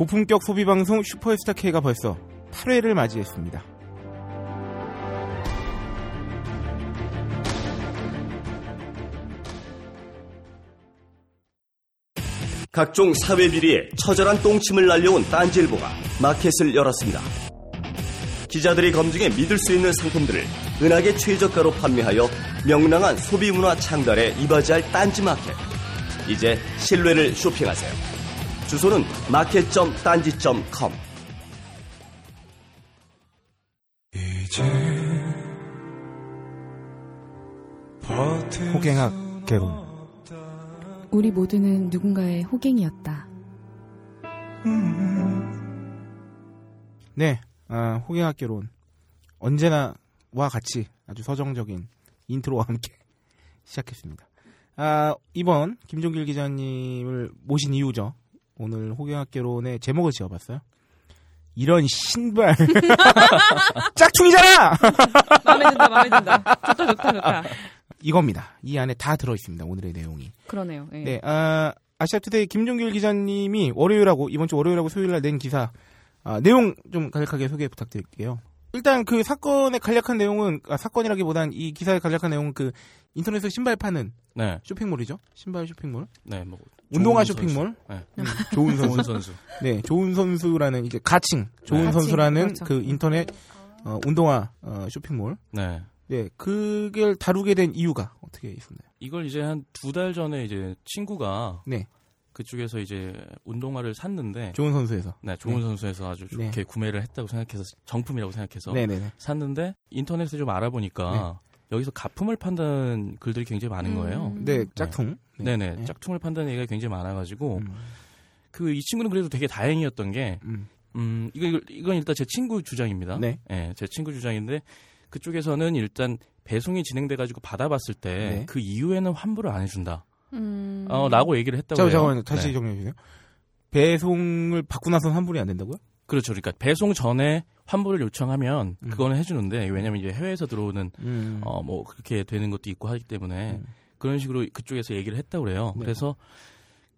고품격 소비 방송 슈퍼스타 K가 벌써 8회를 맞이했습니다. 각종 사회 비리에 처절한 똥침을 날려온 딴지일보가 마켓을 열었습니다. 기자들이 검증해 믿을 수 있는 상품들을 은하계 최저가로 판매하여 명랑한 소비 문화 창달에 이바지할 딴지 마켓. 이제 신뢰를 쇼핑하세요. 주소는 마켓.딴지.com. 호갱학 개론. 우리 모두는 누군가의 호갱이었다. 네, 아, 호갱학 개론. 언제나와 같이 아주 서정적인 인트로와 함께 시작했습니다. 아, 이번 김종길 기자님을 모신 이유죠. 오늘 호갱학 개론의 제목을 지어봤어요. 이런 신발 짝퉁이잖아. 마음에 든다, 마음에 든다. 좋다, 좋다, 좋다. 이겁니다. 이 안에 다 들어 있습니다. 오늘의 내용이. 그러네요. 예. 네, 아, 아시아투데이 김종길 기자님이 월요일하고 이번 주 월요일하고 수요일날 낸 기사 아, 내용 좀 간략하게 소개 부탁드릴게요. 일단 그 사건의 간략한 내용은 아, 사건이라기보단 이 기사의 간략한 내용은 그 인터넷에서 신발 파는 네, 쇼핑몰이죠. 신발 쇼핑몰. 네, 뭐 운동화 쇼핑몰. 네. 음, 좋은 선수. 좋은 선수. 네, 좋은 선수라는 이제 가칭, 좋은 가칭, 선수라는 그렇죠. 그 인터넷 어, 운동화 어, 쇼핑몰. 네. 네, 그걸 다루게 된 이유가 어떻게 있었나요? 이걸 이제 한 두 달 전에 이제 친구가 네, 그쪽에서 이제 운동화를 샀는데 좋은 선수에서. 네, 좋은 네. 선수에서 아주 좋게 네. 구매를 했다고 생각해서 정품이라고 생각해서 네, 네, 네. 샀는데 인터넷에 좀 알아보니까 여기서 가품을 판다는 글들이 굉장히 많은 거예요. 음. 네, 짝퉁. 네, 네. 네. 짝퉁을 판다는 얘기가 굉장히 많아가지고 음, 그이 친구는 그래도 되게 다행이었던 게 음. 음, 이거, 이건 일단 제 친구 주장입니다. 네. 예, 제 친구 주장인데 그쪽에서는 일단 배송이 진행돼가지고 받아봤을 때 네. 그 이후에는 환불을 안 해준다. 음. 어, 라고 얘기를 했다고 잠깐, 해요. 잠깐만요. 다시 네. 정리해 주세요. 배송을 받고 나서는 환불이 안 된다고요? 그렇죠. 그러니까 배송 전에 환불을 요청하면 음. 그거는 해주는데 왜냐면 이제 해외에서 들어오는 음. 어뭐 그렇게 되는 것도 있고 하기 때문에 음. 그런 식으로 그쪽에서 얘기를 했다고 그래요. 네. 그래서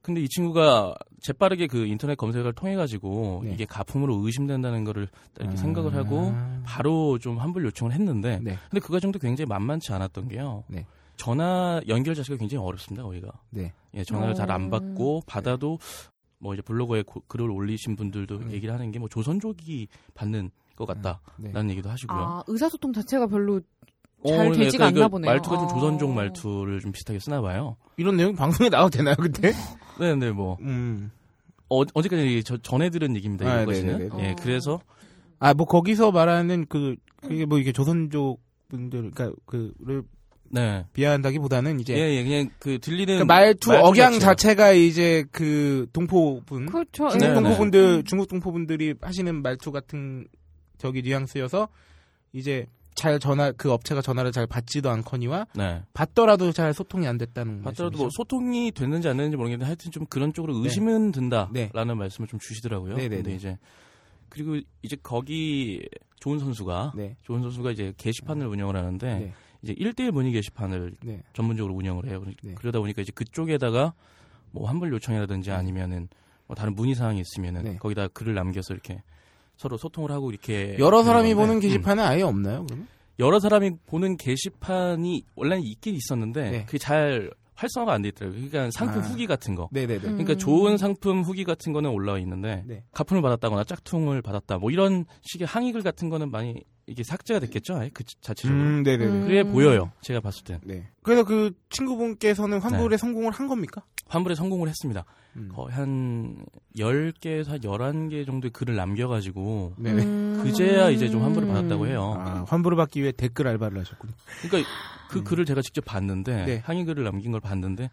근데 이 친구가 재빠르게 그 인터넷 검색을 통해 가지고 네. 이게 가품으로 의심된다는 거를 딱 이렇게 아. 생각을 하고 바로 좀 환불 요청을 했는데 네. 근데 그 과정도 굉장히 만만치 않았던 게요. 네. 전화 연결 자체가 굉장히 어렵습니다. 거기가. 네. 예, 전화를 어. 잘안 받고 받아도 뭐 이제 블로그에 고- 글을 올리신 분들도 음. 얘기를 하는 게 뭐 조선족이 받는 것 같다라는 네. 얘기도 하시고요. 아, 의사소통 자체가 별로 잘 어, 네, 되지가 그러니까 않나 보네요. 말투가 좀 어. 조선족 말투를 좀 비슷하게 쓰나 봐요. 이런 내용 방송에 나와도 되나요, 근데? 네, 네, 뭐 음. 어, 어제까지 저, 전해 들은 얘기입니다. 아, 이것이는. 네네네. 예, 어. 그래서 아, 뭐 거기서 말하는 그 그게 뭐 이게 조선족 분들 그러니까 그를 네. 비하한다기보다는 이제 예, 예, 그냥 그 들리는 그러니까 말투 말투 억양 자체가. 자체가 이제 그 동포분 그렇죠. 중국 네, 동포분들 중국 동포분들이 하시는 말투 같은 저기 뉘앙스여서 이제 잘 전화 그 업체가 전화를 잘 받지도 않거니와 네. 받더라도 잘 소통이 안 됐다는 받더라도 뭐? 소통이 됐는지 안 됐는지 모르겠는데 하여튼 좀 그런 쪽으로 의심은 든다라는 말씀을 좀 주시더라고요. 네, 네, 근데 네. 이제 그리고 이제 거기 좋은 선수가 네. 좋은 선수가 이제 게시판을 운영을 하는데 네. 이제 1대1 문의 게시판을 네. 전문적으로 운영을 해요. 네. 그러다 보니까 이제 그쪽에다가 뭐 환불 요청이라든지 아니면은 뭐 다른 문의 사항이 있으면은 네. 거기다 글을 남겨서 이렇게 서로 소통을 하고 이렇게 여러 사람이 보는 음. 게시판은 아예 없나요? 그러면? 여러 사람이 보는 게시판이 원래는 있긴 있었는데 네. 그게 잘 활성화가 안 돼 있더라고요. 그러니까 상품 아. 후기 같은 거. 네네네. 음. 그러니까 좋은 상품 후기 같은 거는 올라와 있는데 네. 가품을 받았다거나 짝퉁을 받았다 뭐 이런 식의 항의글 같은 거는 많이 이게 삭제가 됐겠죠. 아예 그 자체적으로. 음, 네네네. 음. 그래 보여요. 제가 봤을 땐 네. 그래서 그 친구분께서는 환불에 네. 성공을 한 겁니까? 환불에 성공을 했습니다. 음. 거의 한 10개에서 한 11개 정도의 글을 남겨가지고 네네. 음. 그제야 이제 좀 환불을 받았다고 해요. 아, 환불을 받기 위해 댓글 알바를 하셨군요. 그러니까 그 글을 제가 직접 봤는데 네. 항의 글을 남긴 걸 봤는데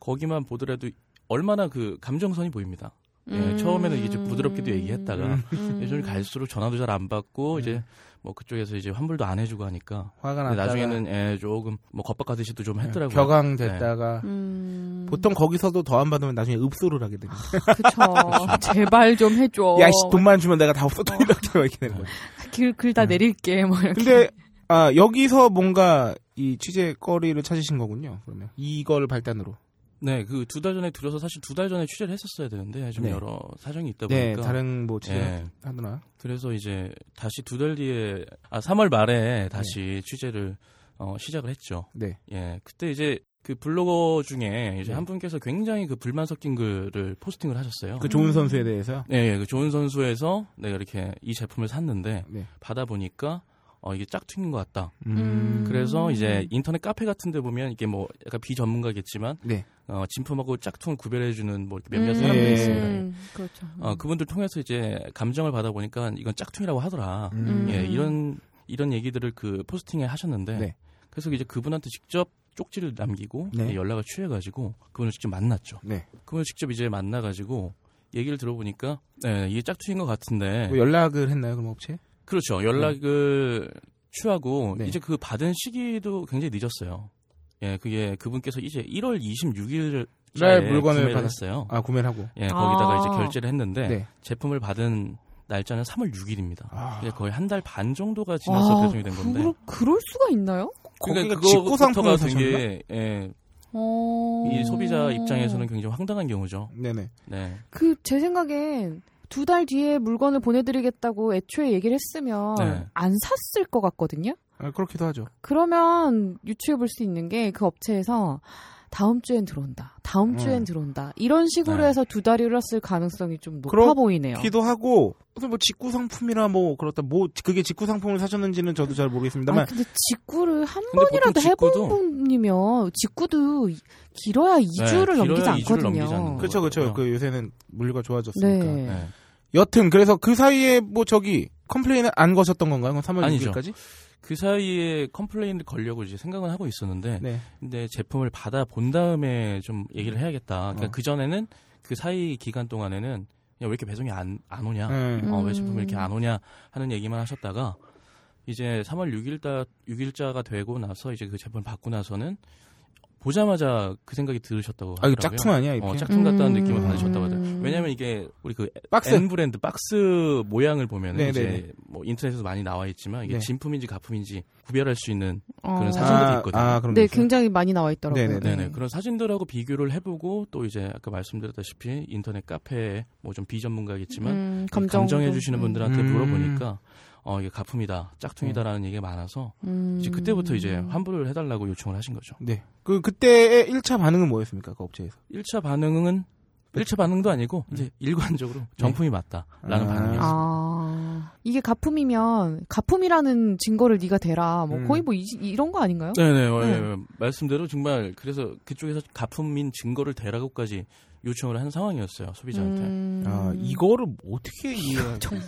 거기만 보더라도 얼마나 그 감정선이 보입니다. 예, 음. 처음에는 이제 부드럽게도 얘기했다가 음. 예전에 갈수록 전화도 잘 안 받고 이제 뭐 그쪽에서 이제 환불도 안 해주고 하니까 화가 났다가 나중에는 예, 조금 뭐 겁박가듯이도 좀 했더라고요. 격앙됐다가 음. 보통 거기서도 더 안 받으면 나중에 읍소를 하게 됩니다. 그쵸. 제발 좀 해줘. 야, 씨, 돈만 주면 내가 다 없었다니까 이렇게 되는 거죠. 글, 글다 내릴게. 뭐 이렇게. 근데 아 여기서 뭔가 이 취재 거리를 찾으신 거군요. 그러면 이걸 발단으로. 네, 그 두 달 전에 들어서 사실 두 달 전에 취재를 했었어야 되는데 좀 네. 여러 사정이 있다 네, 보니까 다른 뭐 취재 예. 하더나. 그래서 이제 다시 두 달 뒤에 아 3월 말에 다시 네. 취재를 어, 시작을 했죠. 네. 예, 그때 이제 그 블로거 중에 이제 네. 한 분께서 굉장히 그 불만 섞인 글을 포스팅을 하셨어요. 그 좋은 선수에 대해서. 예, 예, 그 좋은 선수에서 내가 이렇게 이 제품을 샀는데 네. 받아 보니까 어 이게 짝퉁인 것 같다. 음. 그래서 이제 인터넷 카페 같은 데 보면 이게 뭐 약간 비전문가겠지만 네. 어, 진품하고 짝퉁을 구별해주는 뭐 이렇게 몇몇 음. 사람들이 예. 있습니다. 그렇죠. 어, 그분들 통해서 이제 감정을 받아보니까 이건 짝퉁이라고 하더라. 음. 예, 이런 이런 얘기들을 그 포스팅에 하셨는데 네. 그래서 이제 그분한테 직접 쪽지를 남기고 네. 연락을 취해가지고 그분을 직접 만났죠. 네. 그분을 직접 이제 만나가지고 얘기를 들어보니까 네, 이게 짝퉁인 것 같은데 뭐 연락을 했나요, 그럼 업체? 그렇죠. 연락을 취하고 네. 이제 그 받은 시기도 굉장히 늦었어요. 예, 그게 그분께서 이제 1월 26일 날 물건을 구매를 받았- 했어요. 아, 구매를 하고. 예, 거기다가 아. 이제 결제를 했는데 네. 제품을 받은 날짜는 3월 6일입니다. 아. 거의 한 달 반 정도가 지나서 배송이 된 건데. 그럴, 그럴 수가 있나요? 그러니까 직구 상품을? 되게 예, 어... 이 소비자 입장에서는 굉장히 황당한 경우죠. 네네. 네. 그 제 생각엔 두 달 뒤에 물건을 보내드리겠다고 애초에 얘기를 했으면 네. 안 샀을 것 같거든요. 아, 그렇기도 하죠. 그러면 유추해 볼 수 있는 게 그 업체에서 다음 주엔 들어온다. 다음 주엔 음. 들어온다. 이런 식으로 네. 해서 두 달이 흘렀을 가능성이 좀 높아 그렇- 보이네요. 기도 하고 무슨 뭐 직구 상품이라 뭐 그렇다 뭐 그게 직구 상품을 사셨는지는 저도 잘 모르겠습니다만 아, 근데 직구를 한 근데 번이라도 해본 분이면 직구도 길어야 2주를 길어야 넘기지 2주를 넘기지 않거든요. 그렇죠 그렇죠. 그 요새는 물류가 좋아졌으니까 네. 네. 여튼 그래서 그 사이에 뭐 저기 complain을 안 거셨던 건가요? 그럼 3월 아니죠. 6일까지? 그 사이에 complain을 걸려고 이제 생각은 하고 있었는데 네. 근데 제품을 받아 본 다음에 좀 얘기를 해야겠다. 그러니까 어. 그 전에는 그 사이 기간 동안에는 야, 왜 이렇게 배송이 안, 안 오냐? 네. 어, 왜 음. 제품이 이렇게 안 오냐 하는 얘기만 하셨다가 이제 3월 6일자 6일자가 되고 나서 이제 그 제품을 받고 나서는 보자마자 그 생각이 들으셨다고 아 이거 하더라고요. 짝퉁 아니야 이렇게? 어, 짝퉁 같다는 음. 느낌을 받으셨다고 하더라고요. 음. 왜냐면 이게 우리 그 박스 N 브랜드 박스 모양을 보면 네, 이제 네. 뭐 인터넷에서 많이 나와 있지만 이게 네. 진품인지 가품인지 구별할 수 있는 그런 어. 사진들이 아, 있거든요. 아, 그런 네, 있어요? 굉장히 많이 나와 있더라고요. 네네. 네 네 그런 사진들하고 비교를 해보고 또 이제 아까 말씀드렸다시피 인터넷 카페에 뭐 좀 비전문가겠지만 음, 감정, 감정 해 주시는 분들한테 음. 물어보니까 어 이게 가품이다 짝퉁이다라는 얘기가 많아서 음. 이제 그때부터 이제 환불을 해달라고 요청을 하신 거죠. 네. 그 그때의 1차 반응은 뭐였습니까? 그 업체에서? 1차 반응은 1차 반응도 아니고 이제 일관적으로 정품이 맞다라는 아. 반응이었어요. 아 이게 가품이면 가품이라는 증거를 네가 대라. 뭐 음. 거의 뭐 이, 런거 아닌가요? 네네 어, 네. 예, 말씀대로 정말 그래서 그쪽에서 가품인 증거를 대라고까지 요청을 한 상황이었어요 소비자한테. 음. 아 이거를 어떻게 이해? 정말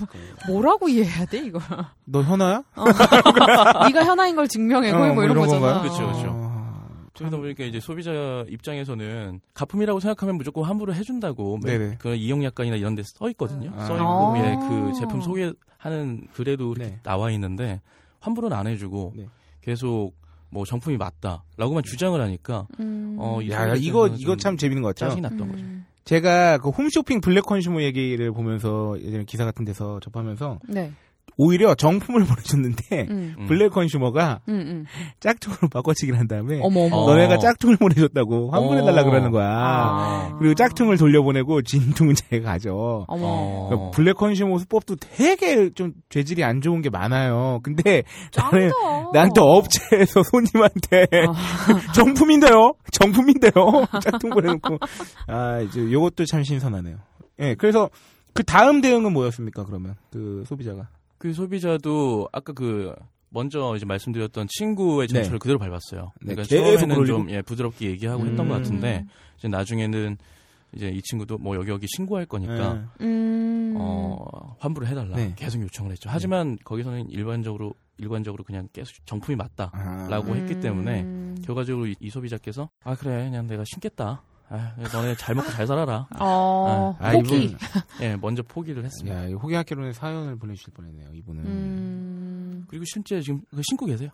뭐라고 이해해야 돼 이거? 너 현아야? 네가 현아인 걸 증명해. 어, 뭐 이런 거잖아. 그쵸. 아, 그러다 보니까 이제 소비자 입장에서는 가품이라고 생각하면 무조건 환불을 해준다고 매- 네네. 그 이용약관이나 이런 데 써 있거든요. 아. 써 있고 아. 예, 그 제품 소개하는 글에도 이렇게 네. 나와 있는데 환불은 안 해주고 네. 계속 뭐 정품이 맞다라고만 주장을 하니까 음. 어, 이 야, 이거 이거 좀참 재밌는 것 같죠. 짜증이 났던 거죠. 음. 제가 그 홈쇼핑 black consumer 얘기를 보면서 예전에 기사 같은 데서 접하면서 네. 오히려 정품을 보내줬는데 음. 음. black consumer가 음, 음. 짝퉁으로 바꿔치기를 한 다음에 어머 어머. 어. 너네가 짝퉁을 보내줬다고 환불해달라 어. 그러는 거야. 아. 그리고 짝퉁을 돌려보내고 진퉁은 자기가 가져. 어머. 어. 그러니까 black consumer 수법도 되게 좀 죄질이 안 좋은 게 많아요. 근데 나는. 난 또 업체에서 손님한테 아. 정품인데요, 정품인데요, 짝퉁 보내놓고 아 이제 요것도 참 신선하네요. 예, 그래서 그 다음 대응은 뭐였습니까? 그러면 그 소비자가 그 소비자도 아까 그 먼저 이제 말씀드렸던 친구의 전철을 그대로 밟았어요. 네, 그러니까 계속 처음에는 그러려고. 좀 예, 부드럽게 얘기하고 했던 음. 것 같은데 이제 나중에는 이제 이 친구도 뭐 여기 여기 신고할 거니까 예. 음. 어, 환불을 해달라 네. 계속 요청을 했죠. 하지만 거기서는 일반적으로 일관적으로 그냥 계속 정품이 맞다라고 아, 했기 때문에 음. 결과적으로 이, 이 소비자께서 아 그래 그냥 내가 신겠다. 아, 너네 잘 먹고 잘 살아라. 어. 아, 포기. 이분, 예, 먼저 포기를 했습니다. 야, 이 호기학개론에 사연을 보내주실 뻔했네요. 이분은. 음. 그리고 실제 지금 그 신고 계세요.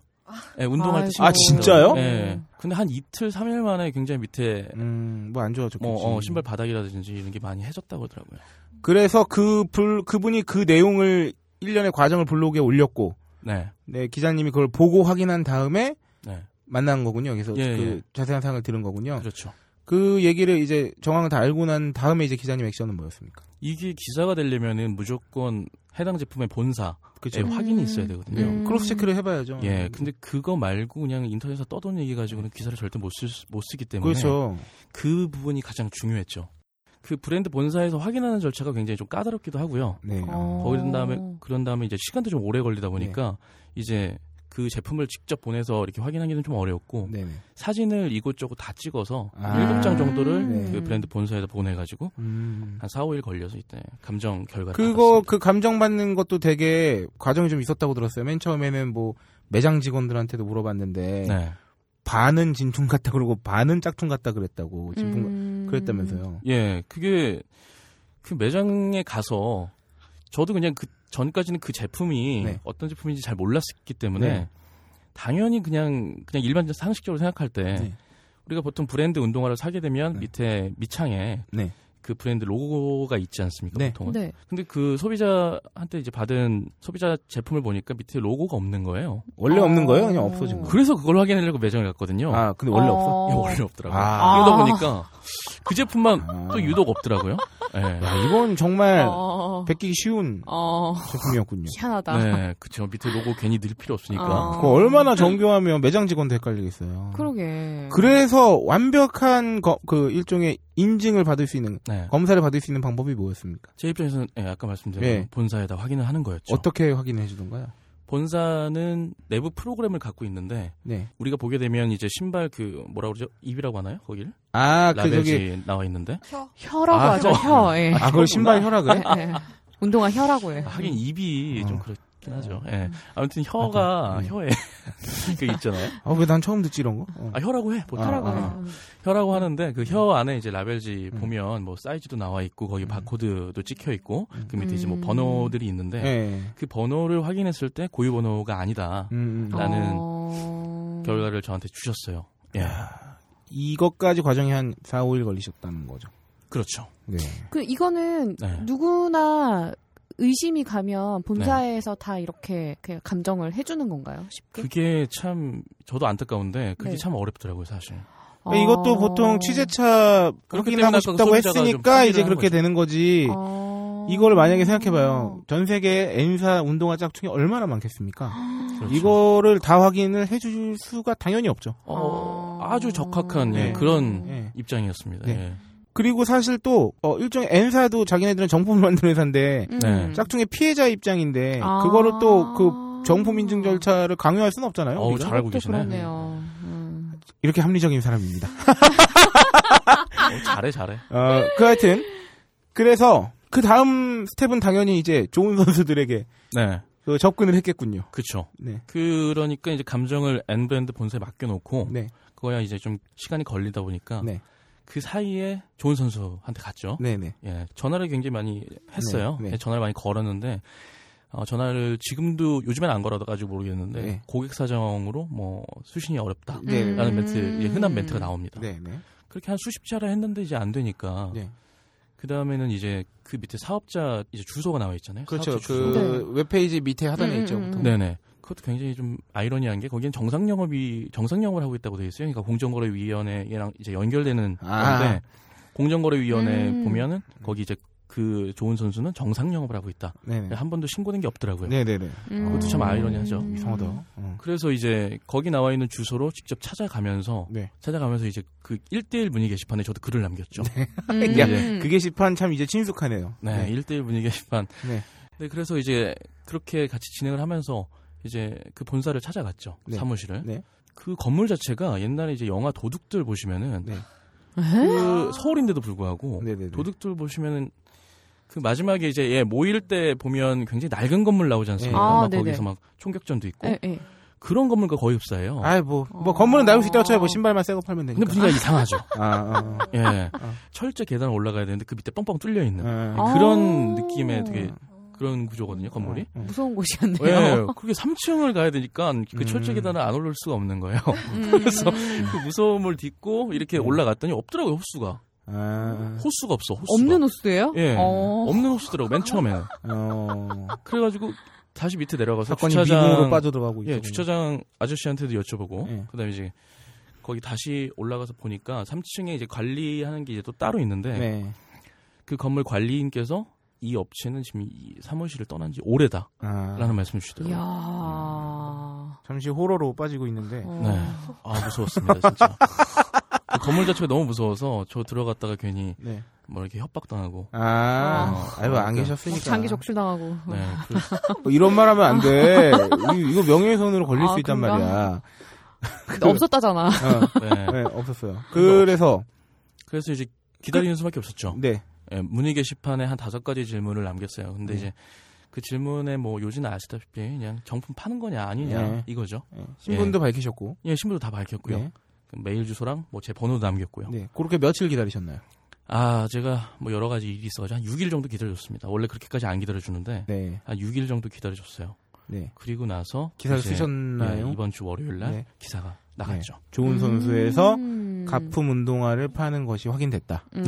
예, 운동할 때. 신고 아, 진짜요? 예. 근데 한 이틀, 3일 만에 굉장히 밑에 음, 뭐 안 좋아졌겠지. 뭐 어, 신발 바닥이라든지 이런 게 많이 해졌다고 하더라고요. 그래서 그 불, 그분이 그 내용을 일련의 과정을 블로그에 올렸고, 네. 네, 기자님이 그걸 보고 확인한 다음에 네. 만난 거군요. 그래서 예, 그 예. 자세한 사항을 들은 거군요. 그렇죠. 그 얘기를 이제 정황을 다 알고 난 다음에 이제 기자님 액션은 뭐였습니까? 이게 기사가 되려면은 무조건 해당 제품의 본사 그렇죠. 에 확인이 있어야 되거든요. 음. cross check를 해봐야죠. 예, 근데 그거 말고 그냥 인터넷에서 떠도는 얘기 가지고는 기사를 절대 못, 쓸, 못 쓰기 때문에 그렇죠. 그 부분이 가장 중요했죠. 그 브랜드 본사에서 확인하는 절차가 굉장히 좀 까다롭기도 하고요. 네. 어. 거기 다음에 그런 다음에 이제 시간도 좀 오래 걸리다 보니까 네. 이제 그 제품을 직접 보내서 이렇게 확인하기는 좀 어려웠고 네네. 사진을 이곳저곳 다 찍어서 아. 일곱 장 정도를 네. 그 브랜드 본사에다 보내가지고 음. 한 4, 5일 걸려서 이때 감정 결과를 그거 받았습니다. 그 감정 받는 것도 되게 과정이 좀 있었다고 들었어요. 맨 처음에는 뭐 매장 직원들한테도 물어봤는데 네. 반은 진퉁 같다 그러고 반은 짝퉁 같다 그랬다고 진퉁 음. 그랬다면서요. 예, 그게 그 매장에 가서 저도 그냥 그 전까지는 그 제품이 네. 어떤 제품인지 잘 몰랐기 때문에 네. 당연히 그냥 그냥 일반 상식적으로 생각할 때 네. 우리가 보통 브랜드 운동화를 사게 되면 네. 밑에 밑창에 네. 그 브랜드 로고가 있지 않습니까 네. 보통은 네. 근데 그 소비자한테 이제 받은 소비자 제품을 보니까 밑에 로고가 없는 거예요 원래 어. 없는 거예요? 그냥 없어진 거예요? 그래서 그걸 확인하려고 매장에 갔거든요 아, 근데 원래 어. 없어? 이게 원래 없더라고요 아. 그러다 보니까 그 제품만 아. 또 유독 없더라고요 예. 야, 이건 정말 어. 베끼기 쉬운 어. 제품이었군요. 희한하다. 네, 그쵸. 밑에 로고 괜히 넣을 필요 없으니까. 어. 그거 얼마나 정교하면 매장 직원도 헷갈리겠어요. 그러게. 그래서 완벽한 거- 그 일종의 인증을 받을 수 있는 네. 검사를 받을 수 있는 방법이 뭐였습니까? 제 입장에서는 예, 아까 말씀드린 네. 본사에다 확인을 하는 거였죠. 어떻게 확인해 주던가요? 본사는 내부 프로그램을 갖고 있는데 네. 우리가 보게 되면 이제 신발 그 뭐라 그러죠? 입이라고 하나요? 거기를? 아, 그 저기 나와 있는데. 혀라고 아, 하죠. 혀. 혀. 예. 아, 그걸 신발 혀라 그래? 네, 네. 운동화 혀라고 해. 아, 하긴 입이 어. 좀 그렇 긴 하죠. 예. 아무튼 혀가 네. 혀에 그 있잖아요. 아, 왜 난 처음 듣지 이런 거? 어. 아 혀라고 해. 보통. 아, 혀라고 아. 해. 혀라고 하는데 그 혀 안에 이제 라벨지 음. 보면 뭐 사이즈도 나와 있고 거기 음. 바코드도 찍혀 있고 그 밑에 이제 뭐 음. 번호들이 있는데 네. 그 번호를 확인했을 때 고유 번호가 아니다 음, 음. 나는 어... 결과를 저한테 주셨어요. 예, 이것까지 과정이 한 4, 5일 걸리셨다는 거죠. 그렇죠. 네. 그 이거는 네. 누구나 의심이 가면 본사에서 다 이렇게 그 감정을 해주는 건가요? 쉽게? 그게 참 저도 안타까운데 그게 네. 참 어렵더라고요, 사실. 어... 이것도 보통 취재차 확인하고 싶다고 했으니까 이제 그렇게 거죠. 되는 거지. 어... 이걸 만약에 생각해봐요. 전 세계 N사 운동화 짝퉁이 얼마나 많겠습니까? 그렇죠. 이거를 다 확인을 해줄 수가 당연히 없죠. 어, 아. 아주 적합한 예, 네. 그런 예. 입장이었습니다. 네. 예. 그리고 사실 또 어, 일종의 N사도 자기네들은 정품을 만드는 회사인데 음. 네. 짝퉁의 피해자 입장인데 아. 그거를 또 그 정품 인증 절차를 강요할 수는 없잖아요. 우리가. 잘 알고 계시네. 그렇네요. 음. 이렇게 합리적인 사람입니다. 어, 잘해, 잘해. 어, 그 하여튼 그래서 그 다음 스텝은 당연히 이제 좋은 선수들에게 네, 그 접근을 했겠군요. 그렇죠. 네. 그러니까 이제 감정을 N 브랜드 본사에 맡겨놓고 네. 그거야 이제 좀 시간이 걸리다 보니까 네. 그 사이에 좋은 선수한테 갔죠. 네, 네. 예, 전화를 굉장히 많이 했어요. 네, 네. 예, 전화를 많이 걸었는데 어, 전화를 지금도 요즘엔 안 걸어가지고 모르겠는데 네. 고객 사정으로 뭐 수신이 어렵다. 네. 음. 라는 멘트, 예, 흔한 멘트가 나옵니다. 네, 네. 그렇게 한 수십 차례 했는데 이제 안 되니까 네. 그 다음에는 이제 그 밑에 사업자 이제 주소가 나와 있잖아요. 그렇죠. 그 웹페이지 밑에 하단에 음, 있죠. 음, 보통. 음. 네네. 그것도 굉장히 좀 아이러니한 게 거기엔 정상 영업이 정상 영업을 하고 있다고 되어 있어요. 그러니까 공정거래위원회랑 이제 연결되는 아. 건데 공정거래위원회 음. 보면은 거기 이제 그 좋은 선수는 정상 영업을 하고 있다. 네, 네. 한 번도 신고된 게 없더라고요. 네, 네, 네. 음. 그것도 참 아이러니하죠. 이상하다. 어. 그래서 이제 거기 나와 있는 주소로 직접 찾아가면서 네. 찾아가면서 이제 그 1대1 문의 게시판에 저도 글을 남겼죠. 음. 야, 네. 그 게시판 참 이제 친숙하네요. 네, 1대1 문의 게시판. 네. 네, 그래서 이제 그렇게 같이 진행을 하면서 이제 그 본사를 찾아갔죠. 네. 사무실을. 네. 그 건물 자체가 옛날에 이제 영화 도둑들 보시면은 네. 그 서울인데도 불구하고 네, 네, 네. 도둑들 보시면은 그 마지막에 이제 예, 모일 때 보면 굉장히 낡은 건물 나오지 않습니까? 네. 아, 막 네네. 거기서 막 총격전도 있고 예, 예. 그런 건물과 거의 없어요. 아이 뭐, 뭐 어. 건물은 나올 수 있다고 쳐요. 뭐 신발만 새거 팔면 근데 되니까. 분위기가 이상하죠. 아, 아, 예. 어. 철제 계단 올라가야 되는데 그 밑에 뻥뻥 뚫려 있는 아. 아. 그런 느낌의 되게 그런 구조거든요, 건물이. 어. 무서운 곳이었네요. 예, 그렇게 3층을 가야 되니까 그 철제 음. 계단을 안 올릴 수가 없는 거예요. 음. 그래서 그 무서움을 딛고 이렇게 음. 올라갔더니 없더라고요, 호수가. 아. 호수가 없어, 호수가. 없는 호수예요? 예. 어. 없는 호수더라고, 맨 처음에는. 어. 그래가지고 다시 밑에 내려가서 주차장 빠져들어가고 예. 주차장 아저씨한테도 여쭤보고 예. 그다음에 이제 거기 다시 올라가서 보니까 3층에 이제 관리하는 게 이제 또 따로 있는데 네. 그 건물 관리인께서 이 업체는 지금 이 사무실을 떠난 지 오래다라는 아, 말씀을 주시더라고요. 이야. 잠시 호러로 빠지고 있는데 어. 네. 아 무서웠습니다 진짜. 그 건물 자체가 너무 무서워서 저 들어갔다가 괜히 네. 뭐 이렇게 협박당하고 아, 아유 안 계셨으니까. 장기 적출당하고. 네. 뭐 이런 말 하면 안 돼. 이- 이거 명예훼손으로 걸릴 아, 수 있단 그런가? 말이야. 근데 없었다잖아. 어, 네. 네, 없었어요. 그래서 그래서 이제 기다리는 수밖에 없었죠. 네. 예, 문의 게시판에 한 다섯 가지 질문을 남겼어요. 근데 네. 이제 그 질문에 뭐 요즘 아시다시피 그냥 정품 파는 거냐 아니냐 네. 이거죠. 네, 신분도 밝히셨고. 예, 신분도 다 밝혔고요. 네. 그 메일 주소랑 뭐 제 번호도 남겼고요. 네. 그렇게 며칠 기다리셨나요? 아, 제가 뭐 여러 가지 일이 있어가지고 한 6일 정도 기다려줬습니다. 원래 그렇게까지 안 기다려주는데 네. 한 6일 정도 기다려줬어요. 네. 그리고 나서 기사를 쓰셨나요? 예, 이번 주 월요일 날 네. 기사가 나갔죠. 좋은 선수에서 음. 가품 운동화를 파는 것이 확인됐다. 음.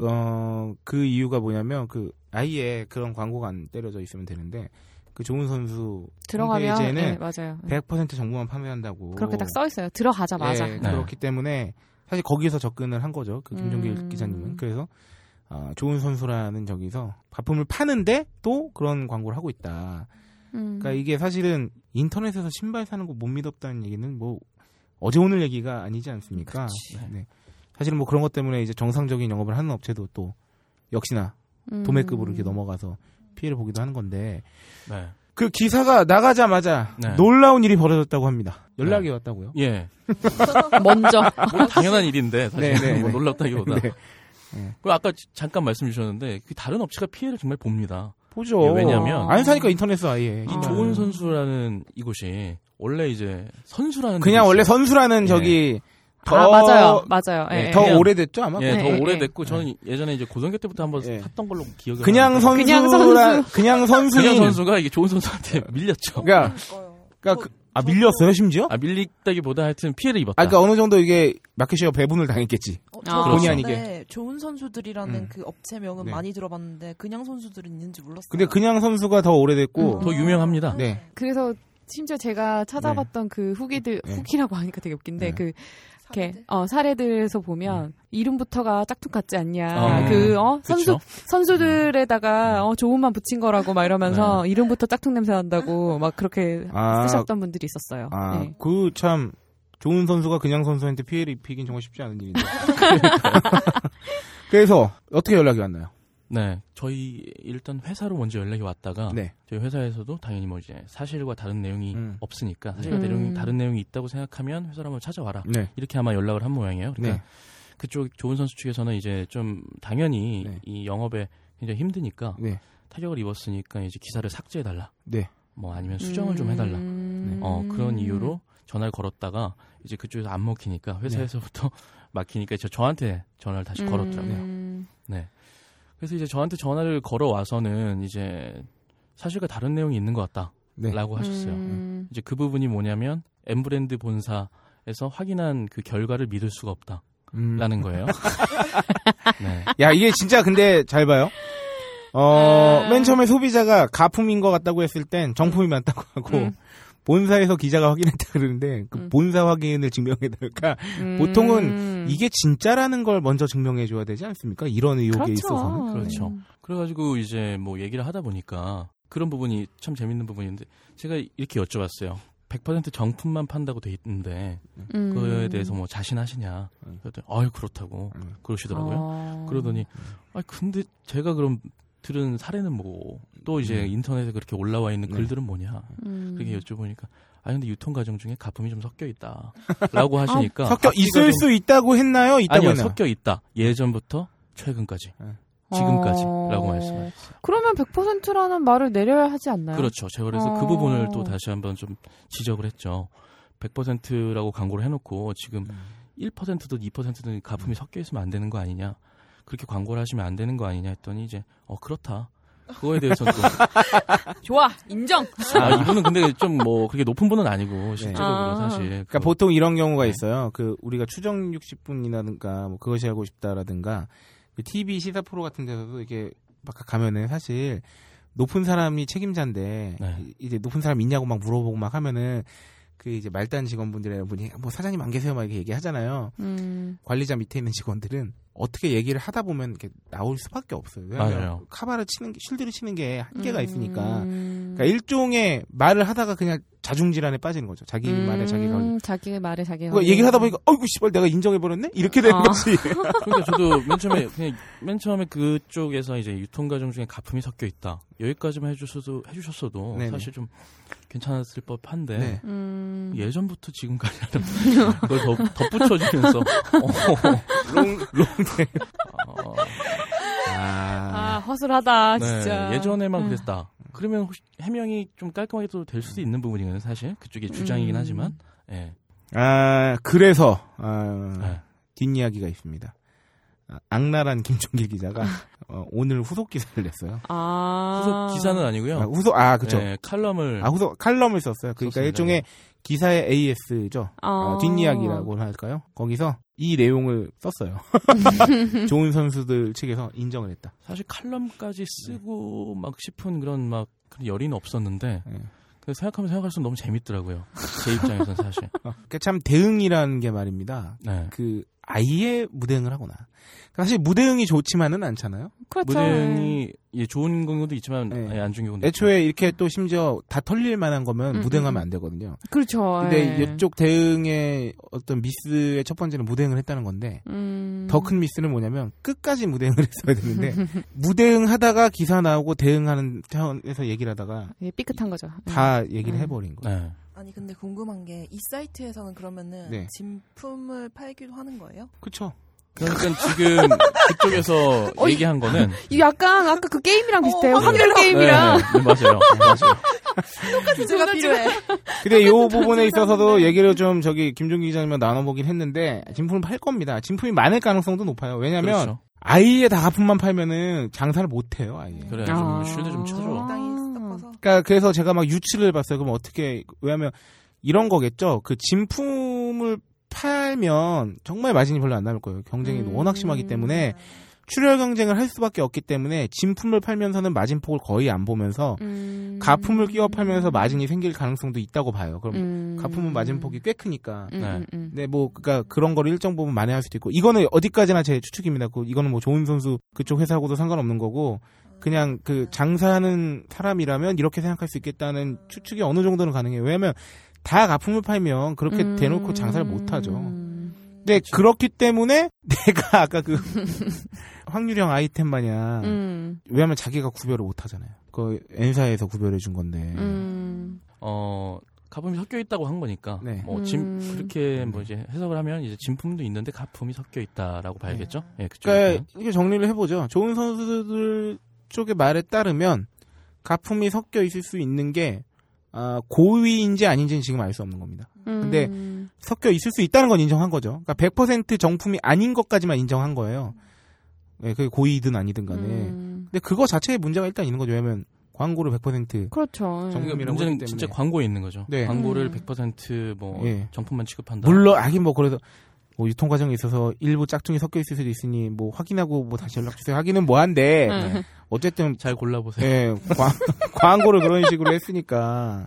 어, 그 이유가 뭐냐면 그 아예 그런 광고가 안 때려져 있으면 되는데 그 좋은 선수 들어가면 홈페이지에는 네, 맞아요. 100% 정보만 판매한다고. 그렇게 딱 써 있어요. 들어가자마자. 예, 네. 그렇기 때문에 사실 거기서 접근을 한 거죠. 그 김종길 음. 기자님은. 그래서 아, 좋은 선수라는 저기서 바품을 파는데 또 그런 광고를 하고 있다. 음. 그러니까 이게 사실은 인터넷에서 신발 사는 거 못 믿었다는 얘기는 뭐 어제 오늘 얘기가 아니지 않습니까? 네. 사실은 뭐 그런 것 때문에 이제 정상적인 영업을 하는 업체도 또 역시나 음. 도매급으로 이렇게 넘어가서 피해를 보기도 하는 건데 네. 그 기사가 나가자마자 네. 놀라운 일이 벌어졌다고 합니다. 연락이 왔다고요? 예. 먼저. 뭐 당연한 일인데 사실 네, 네, 뭐 네. 놀랍다기보다. 네. 그리고 아까 잠깐 말씀 주셨는데 그 다른 업체가 피해를 정말 봅니다. 보죠. 예, 왜냐면- 안 사니까 인터넷 아예. 이 아. 좋은 선수라는 이곳이 원래 이제 선수라는 그냥 원래. 선수라는 예. 저기 더 아, 맞아요. 맞아요. 네, 예, 더 예. 그냥- 오래됐죠 아마. 예, 네, 더 네, 오래됐고 저는 예전에 이제 고등학교 때부터 한번 예. 샀던 걸로 기억을 그냥 선수라 그냥 선수. 그냥 선수인 그냥 선수가 이게 좋은 선수한테 밀렸죠. 그러니까 그러니까 그- 아 밀렸어요 심지어? 아 밀리다기보다 하여튼 피해를 입었다. 아 그러니까 어느 정도 이게 마켓쉐어 배분을 당했겠지. 어, 아. 저 본의 근데 아니게. 좋은 선수들이라는 음. 그 업체명은 네. 많이 들어봤는데 그냥 선수들은 있는지 몰랐어요. 근데 그냥 선수가 더 오래됐고 음. 더 유명합니다. 네. 그래서 심지어 제가 찾아봤던 그 후기들 네. 후기라고 하니까 되게 웃긴데 네. 그 이렇게 사례들? 어, 사례들에서 보면 이름부터가 짝퉁 같지 않냐 어. 그 어, 선수 그쵸? 선수들에다가 어, 좋은만 붙인 거라고 막 이러면서 이름부터 짝퉁 냄새 난다고 막 그렇게 아. 쓰셨던 분들이 있었어요. 아 네. 그참 좋은 선수가 그냥 선수한테 피해를 입히긴 정말 쉽지 않은 일인데. 그래서 어떻게 연락이 왔나요? 네, 저희 일단 회사로 먼저 연락이 왔다가 네. 저희 회사에서도 당연히 뭐 이제 사실과 다른 내용이 음. 없으니까 사실과 음. 내용이 다른 내용이 있다고 생각하면 회사로 한번 찾아와라. 네. 이렇게 아마 연락을 한 모양이에요. 그러니까 네. 그쪽 좋은 선수 측에서는 이제 좀 당연히 네. 이 영업에 굉장히 힘드니까 네. 타격을 입었으니까 이제 기사를 삭제해 달라. 네. 뭐 아니면 수정을 좀 해달라. 음. 어 그런 이유로 전화를 걸었다가 이제 그쪽에서 안 먹히니까 회사에서부터 막히니까 저 저한테 전화를 다시 걸었더라고요. 음. 네. 그래서 이제 저한테 전화를 걸어와서는 이제 사실과 다른 내용이 있는 것 네. 같다라고 하셨어요. 음. 이제 그 부분이 뭐냐면 M 브랜드 본사에서 확인한 그 결과를 믿을 수가 없다 라는 음. 거예요. 네. 야 이게 진짜 근데 잘 봐요. 어, 아. 맨 처음에 소비자가 가품인 것 같다고 했을 땐 정품이 맞다고 하고 음. 본사에서 기자가 확인했다 그러는데 그 음. 본사 확인을 증명해달까 음. 보통은 이게 진짜라는 걸 먼저 증명해 줘야 되지 않습니까? 이런 의혹에 그렇죠. 있어서는 그렇죠. 그래가지고 이제 뭐 얘기를 하다 보니까 그런 부분이 참 재밌는 부분인데 제가 이렇게 여쭤봤어요. 100% 정품만 판다고 돼 있는데 음. 그거에 대해서 뭐 자신하시냐? 음. 그랬더니 아유 그렇다고 음. 그러시더라고요. 어. 그러더니 아 근데 제가 그럼 들은 사례는 뭐또 이제 음. 인터넷에 그렇게 올라와 있는 네. 글들은 뭐냐? 음. 그렇게 여쭤보니까 아 근데 유통 과정 중에 가품이 좀 섞여 있다라고 하시니까 섞여 앞뒤가 있을 좀- 수 있다고 했나요? 있다고 아니요 했나요? 섞여 있다 예전부터 최근까지 네. 지금까지라고 어. 말씀하셨어요. 그러면 100%라는 말을 내려야 하지 않나요? 그렇죠. 제가 그래서 어. 그 부분을 또 다시 한번 좀 지적을 했죠. 100%라고 광고를 해놓고 지금 음. 1%든 2%든 가품이 섞여 있으면 안 되는 거 아니냐. 그렇게 광고를 하시면 안 되는 거 아니냐 했더니 이제 어 그렇다. 그거에 대해서는 또 좋아 인정. 아, 이분은 근데 좀 뭐 그렇게 높은 분은 아니고 실제로 아. 사실 그러니까 그- 보통 이런 경우가 네. 있어요. 그 우리가 추정 60분이라든가 뭐 그것이 알고 싶다라든가 그 TV 시사 프로 같은 데서도 이렇게 막 가면은 사실 높은 사람이 책임자인데 네. 이제 높은 사람 있냐고 막 물어보고 막 하면은 그 이제 말단 직원분들이나 분이 뭐 사장님 안 계세요 막 이렇게 얘기하잖아요. 음. 관리자 밑에 있는 직원들은 어떻게 얘기를 하다 보면 이렇게 나올 수밖에 없어요. 왜냐하면 맞아요. 카바를 치는 게 쉴드를 치는 게 한계가 있으니까. 음. 그러니까 일종의 말을 하다가 그냥 자중질환에 빠지는 거죠. 자기 말에 자기가 걸리. 음, 자기 말에 자기가 그거 얘기를 하다 보니까 어이구 씨발 내가 인정해 버렸네 이렇게 되는 아. 거지. 그러니까 저도 맨 처음에 그냥 맨 처음에 그쪽에서 이제 유통 과정 중에 가품이 섞여 있다. 여기까지만 해주셔도 해주셨어도 네네. 사실 좀 괜찮았을 법한데 네. 음. 예전부터 지금까지는 그걸 더 덧붙여주면서 어, long long. 어, 아, 아. 허술하다, 네, 진짜. 예전에만 음. 그랬다. 그러면 혹시 해명이 좀 깔끔하게 또 될 수도 있는 부분이거든요. 사실 그쪽의 주장이긴 음. 하지만 예. 아 그래서 아, 네. 뒷이야기가 있습니다. 아, 악랄한 김종길 기자가 어, 오늘 후속 기사를 냈어요. 아. 후속 기사는 아니고요. 아, 후속 아 그쵸. 예, 칼럼을 아 후속 칼럼을 썼어요. 그러니까 썼습니다. 일종의 기사의 AS죠. 아. 어, 뒷이야기라고 할까요? 거기서 이 내용을 썼어요. 좋은 선수들 측에서 인정을 했다. 사실 칼럼까지 쓰고 막 싶은 그런 막 그런 열의는 없었는데 네. 그 생각하면 생각할수록 너무 재밌더라고요. 제 입장에서는 사실. 참 대응이라는 게 말입니다. 네. 그 아예 무대응을 하거나 사실 무대응이 좋지만은 않잖아요. 그렇죠. 무대응이 예, 좋은 경우도 있지만 네. 예, 안 좋은 경우도 애초에 이렇게 또 심지어 다 털릴 만한 거면 음, 무대응하면 음. 안 되거든요. 그렇죠. 근데 예. 이쪽 대응의 어떤 미스의 첫 번째는 무대응을 했다는 건데 음. 더큰 미스는 뭐냐면 끝까지 무대응을 했어야 되는데 무대응하다가 기사 나오고 대응하는 차원에서 얘기를 하다가 예, 삐끗한 거죠. 다 얘기를 음. 해버린 거예요. 네. 아니 근데 궁금한 게 이 사이트에서는 그러면은 네. 진품을 팔기도 하는 거예요? 그쵸? 그러니까 지금 그쪽에서 어, 얘기한 거는 이거 약간 아까 그 게임이랑 비슷해요. 어, 확률 네, 게임이랑. 네, 네, 맞아요. 네, 맞아요. 주제가 필요해. 근데 이 부분에 있어서도 얘기를 좀 저기 김종기 기자님과 나눠보긴 했는데 진품을 팔 겁니다. 진품이 많을 가능성도 높아요. 왜냐면 그렇죠. 아예 다 가품만 팔면은 장사를 못 해요. 아예. 그래 아. 좀 쉴드 좀 쳐줘. 그러니까 그래서 제가 막 유추를 해봤어요. 그럼 어떻게 왜냐면 이런 거겠죠. 그 진품을 팔면 정말 마진이 별로 안 나올 거예요. 경쟁이 음. 워낙 심하기 때문에 출혈 경쟁을 할 수밖에 없기 때문에 진품을 팔면서는 마진 폭을 거의 안 보면서 음. 가품을 끼워 팔면서 마진이 생길 가능성도 있다고 봐요. 그럼 음. 가품은 마진 폭이 꽤 크니까. 음, 네. 음, 음. 네, 뭐, 그니까 그런 거를 일정 부분 만회할 수도 있고, 이거는 어디까지나 제 추측입니다. 그, 이거는 뭐 좋은 선수 그쪽 회사하고도 상관없는 거고, 그냥 그 장사하는 사람이라면 이렇게 생각할 수 있겠다는 추측이 어느 정도는 가능해요. 왜냐면 다 가품을 팔면 그렇게 음. 대놓고 장사를 못 하죠. 음. 근데 그렇기 때문에 내가 아까 그 확률형 아이템 마냥, 음. 왜냐면 자기가 구별을 못 하잖아요. 그 N사에서 구별해 준 건데. 음. 어 가품이 섞여 있다고 한 거니까 네. 뭐 진, 음. 그렇게 뭐 이제 해석을 하면 이제 진품도 있는데 가품이 섞여 있다라고 봐야겠죠. 예, 그쪽. 그러니까 이렇게 정리를 해보죠. 좋은 선수들 쪽의 말에 따르면 가품이 섞여 있을 수 있는 게 아, 고의인지 아닌지는 지금 알 수 없는 겁니다. 근데 음. 섞여 있을 수 있다는 건 인정한 거죠. 그러니까 100% 정품이 아닌 것까지만 인정한 거예요. 네, 그게 고의든 아니든 간에. 음. 근데 그거 자체에 문제가 일단 있는 거죠. 왜냐면 광고를 100% 그렇죠. 그러니까 정금이라고 문제는 진짜. 광고에 있는 거죠. 네. 광고를 음. 100%뭐 예. 정품만 취급한다. 물론 하긴 뭐 그래도 뭐 유통 과정에 있어서 일부 짝퉁이 섞여 있을 수도 있으니 뭐 확인하고 뭐 다시 연락 주세요. 하기는 뭐한데 음. 어쨌든 잘 골라보세요. 예, 광, 광고를 그런 식으로 했으니까,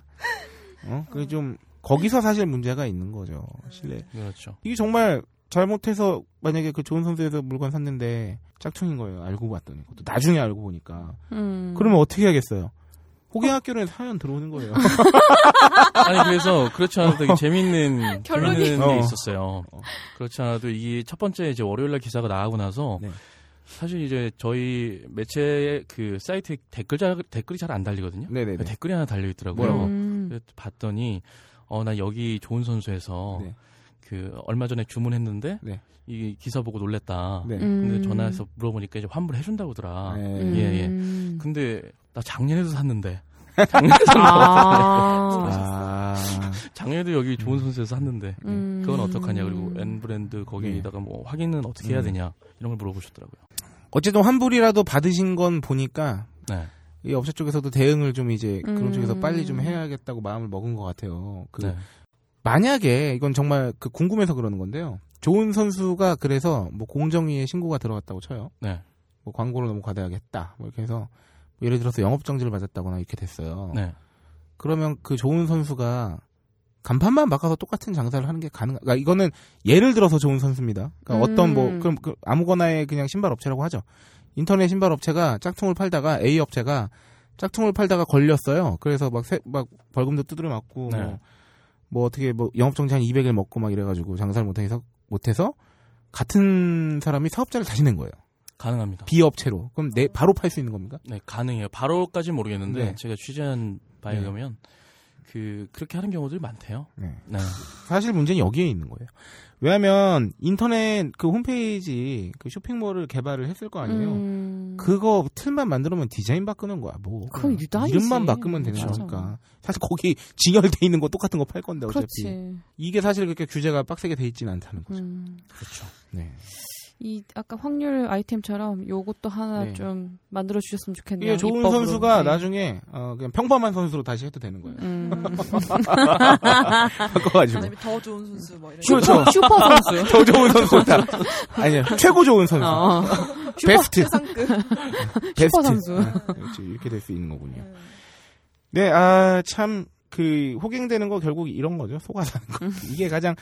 어, 그 좀, 거기서 사실 문제가 있는 거죠, 실내. 그렇죠. 이게 정말 잘못해서 만약에 그 좋은 선수에서 물건 샀는데 짝퉁인 거예요, 알고 봤더니. 또 나중에 알고 보니까. 음. 그러면 어떻게 해야겠어요? 호갱학교에 사연 들어오는 거예요. 아니 그래서 그렇지 않아도 되게 재밌는 결론이- 재밌는 어. 게 있었어요. 그렇지 않아도 이게 첫 번째 이제 월요일날 기사가 나가고 나서 네. 사실 이제 저희 매체 그 사이트에 댓글 자, 댓글이 잘 안 달리거든요. 네네네. 그 댓글이 하나 달려 있더라고요. 음. 봤더니 어 나 여기 좋은 선수에서 네. 그 얼마 전에 주문했는데 네. 이 기사 보고 놀랬다. 네. 근데 음. 전화해서 물어보니까 이제 환불 해 준다고 하더라. 네. 예, 예. 음. 근데 나 작년에도 샀는데 아. 아, 작년에도 여기 좋은 선수에서 샀는데 음. 그건 어떡하냐 그리고 N 브랜드 거기다가 뭐 확인은 어떻게 해야 음. 되냐 이런 걸 물어보셨더라고요. 어쨌든 환불이라도 받으신 건 보니까, 네. 이 업체 쪽에서도 대응을 좀 이제 그런 음. 쪽에서 빨리 좀 해야겠다고 마음을 먹은 것 같아요. 그, 네. 만약에 이건 정말 그 궁금해서 그러는 건데요. 좋은 선수가 그래서 뭐 공정위에 신고가 들어갔다고 쳐요. 네. 뭐 광고를 너무 과다하게 했다. 뭐 이렇게 해서 뭐 예를 들어서 영업 정지를 맞았다거나 이렇게 됐어요. 네. 그러면 그 좋은 선수가 간판만 바꿔서 똑같은 장사를 하는 게 가능. 그러니까 이거는 예를 들어서 좋은 선수입니다. 그러니까 음. 어떤 뭐 그럼 그 아무거나의 그냥 신발 업체라고 하죠. 인터넷 신발 업체가 짝퉁을 팔다가 A 업체가 짝퉁을 팔다가 걸렸어요. 그래서 막, 세- 막 벌금도 두드려 맞고 네. 뭐, 뭐 어떻게 뭐 영업 정지 한 200일 먹고 막 이래가지고 장사를 못해서 못해서 같은 사람이 사업자를 다시 낸 거예요. 가능합니다. B 업체로. 그럼 내 바로 팔 수 있는 겁니까? 네, 가능해요. 바로까지 모르겠는데 네. 제가 취재한 바에 네. 의하면 그 그렇게 하는 경우들이 많대요. 네. 네. 사실 문제는 여기에 있는 거예요. 왜냐하면 인터넷 그 홈페이지 그 쇼핑몰을 개발을 했을 거 아니에요. 음. 그거 틀만 만들면 디자인 바꾸는 거야. 뭐 그건 유단이지. 이름만 바꾸면 되는 맞아. 거니까. 사실 거기 진열돼 있는 거 똑같은 거 팔 건데 어차피 그렇지. 이게 사실 그렇게 규제가 빡세게 돼 있지는 않다는 거죠. 음. 그렇죠. 네. 이 아까 확률 아이템처럼 요것도 하나 네. 좀 만들어 주셨으면 좋겠네요. 이게 좋은 입법으로. 선수가 네. 나중에 어, 그냥 평범한 선수로 다시 해도 되는 거예요. 음. 바꿔가지고. 더 좋은 선수 뭐 이런. 그렇죠. 슈퍼 선수. 더 좋은 선수다. 아니요, 최고 좋은 선수. 어. 베스트. 최상급. 슈퍼 선수. 네, 그렇죠. 이렇게 될 수 있는 거군요. 네, 아, 참, 그, 호갱되는 거 결국 이런 거죠. 속아서 하는 거. 이게 가장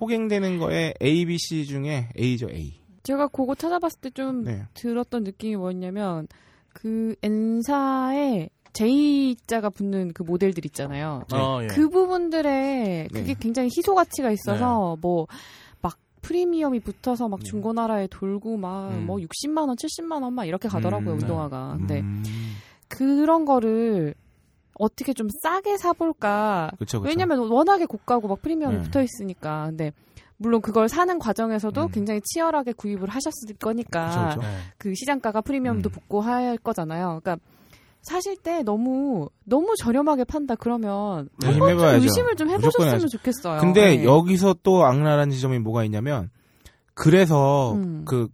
호갱되는 거에 A, B, C 중에 A죠, A. 제가 그거 찾아봤을 때좀 네. 들었던 느낌이 뭐였냐면 그 N사에 J자가 붙는 그 모델들 있잖아요. 네. 어, 예. 그 부분들에 그게 네. 굉장히 희소 가치가 있어서 뭐막 프리미엄이 붙어서 막 네. 중고나라에 돌고 막 음. 뭐 60만 원, 70만 원 막 이렇게 가더라고요 음, 네. 운동화가. 근데 음, 그런 거를 어떻게 좀 싸게 사볼까? 그쵸, 그쵸. 왜냐면 워낙에 고가고 막 프리미엄이 네. 붙어 있으니까. 근데 물론 그걸 사는 과정에서도 음. 굉장히 치열하게 구입을 하셨을 거니까 그쵸. 네. 그 시장가가 프리미엄도 음. 붙고 할 거잖아요. 그러니까 사실 때 너무 너무 저렴하게 판다 그러면 네, 한 번쯤. 의심을 좀 해보셨으면. 좋겠어요. 근데 네. 여기서 또 악랄한 지점이 뭐가 있냐면, 그래서 음. 그,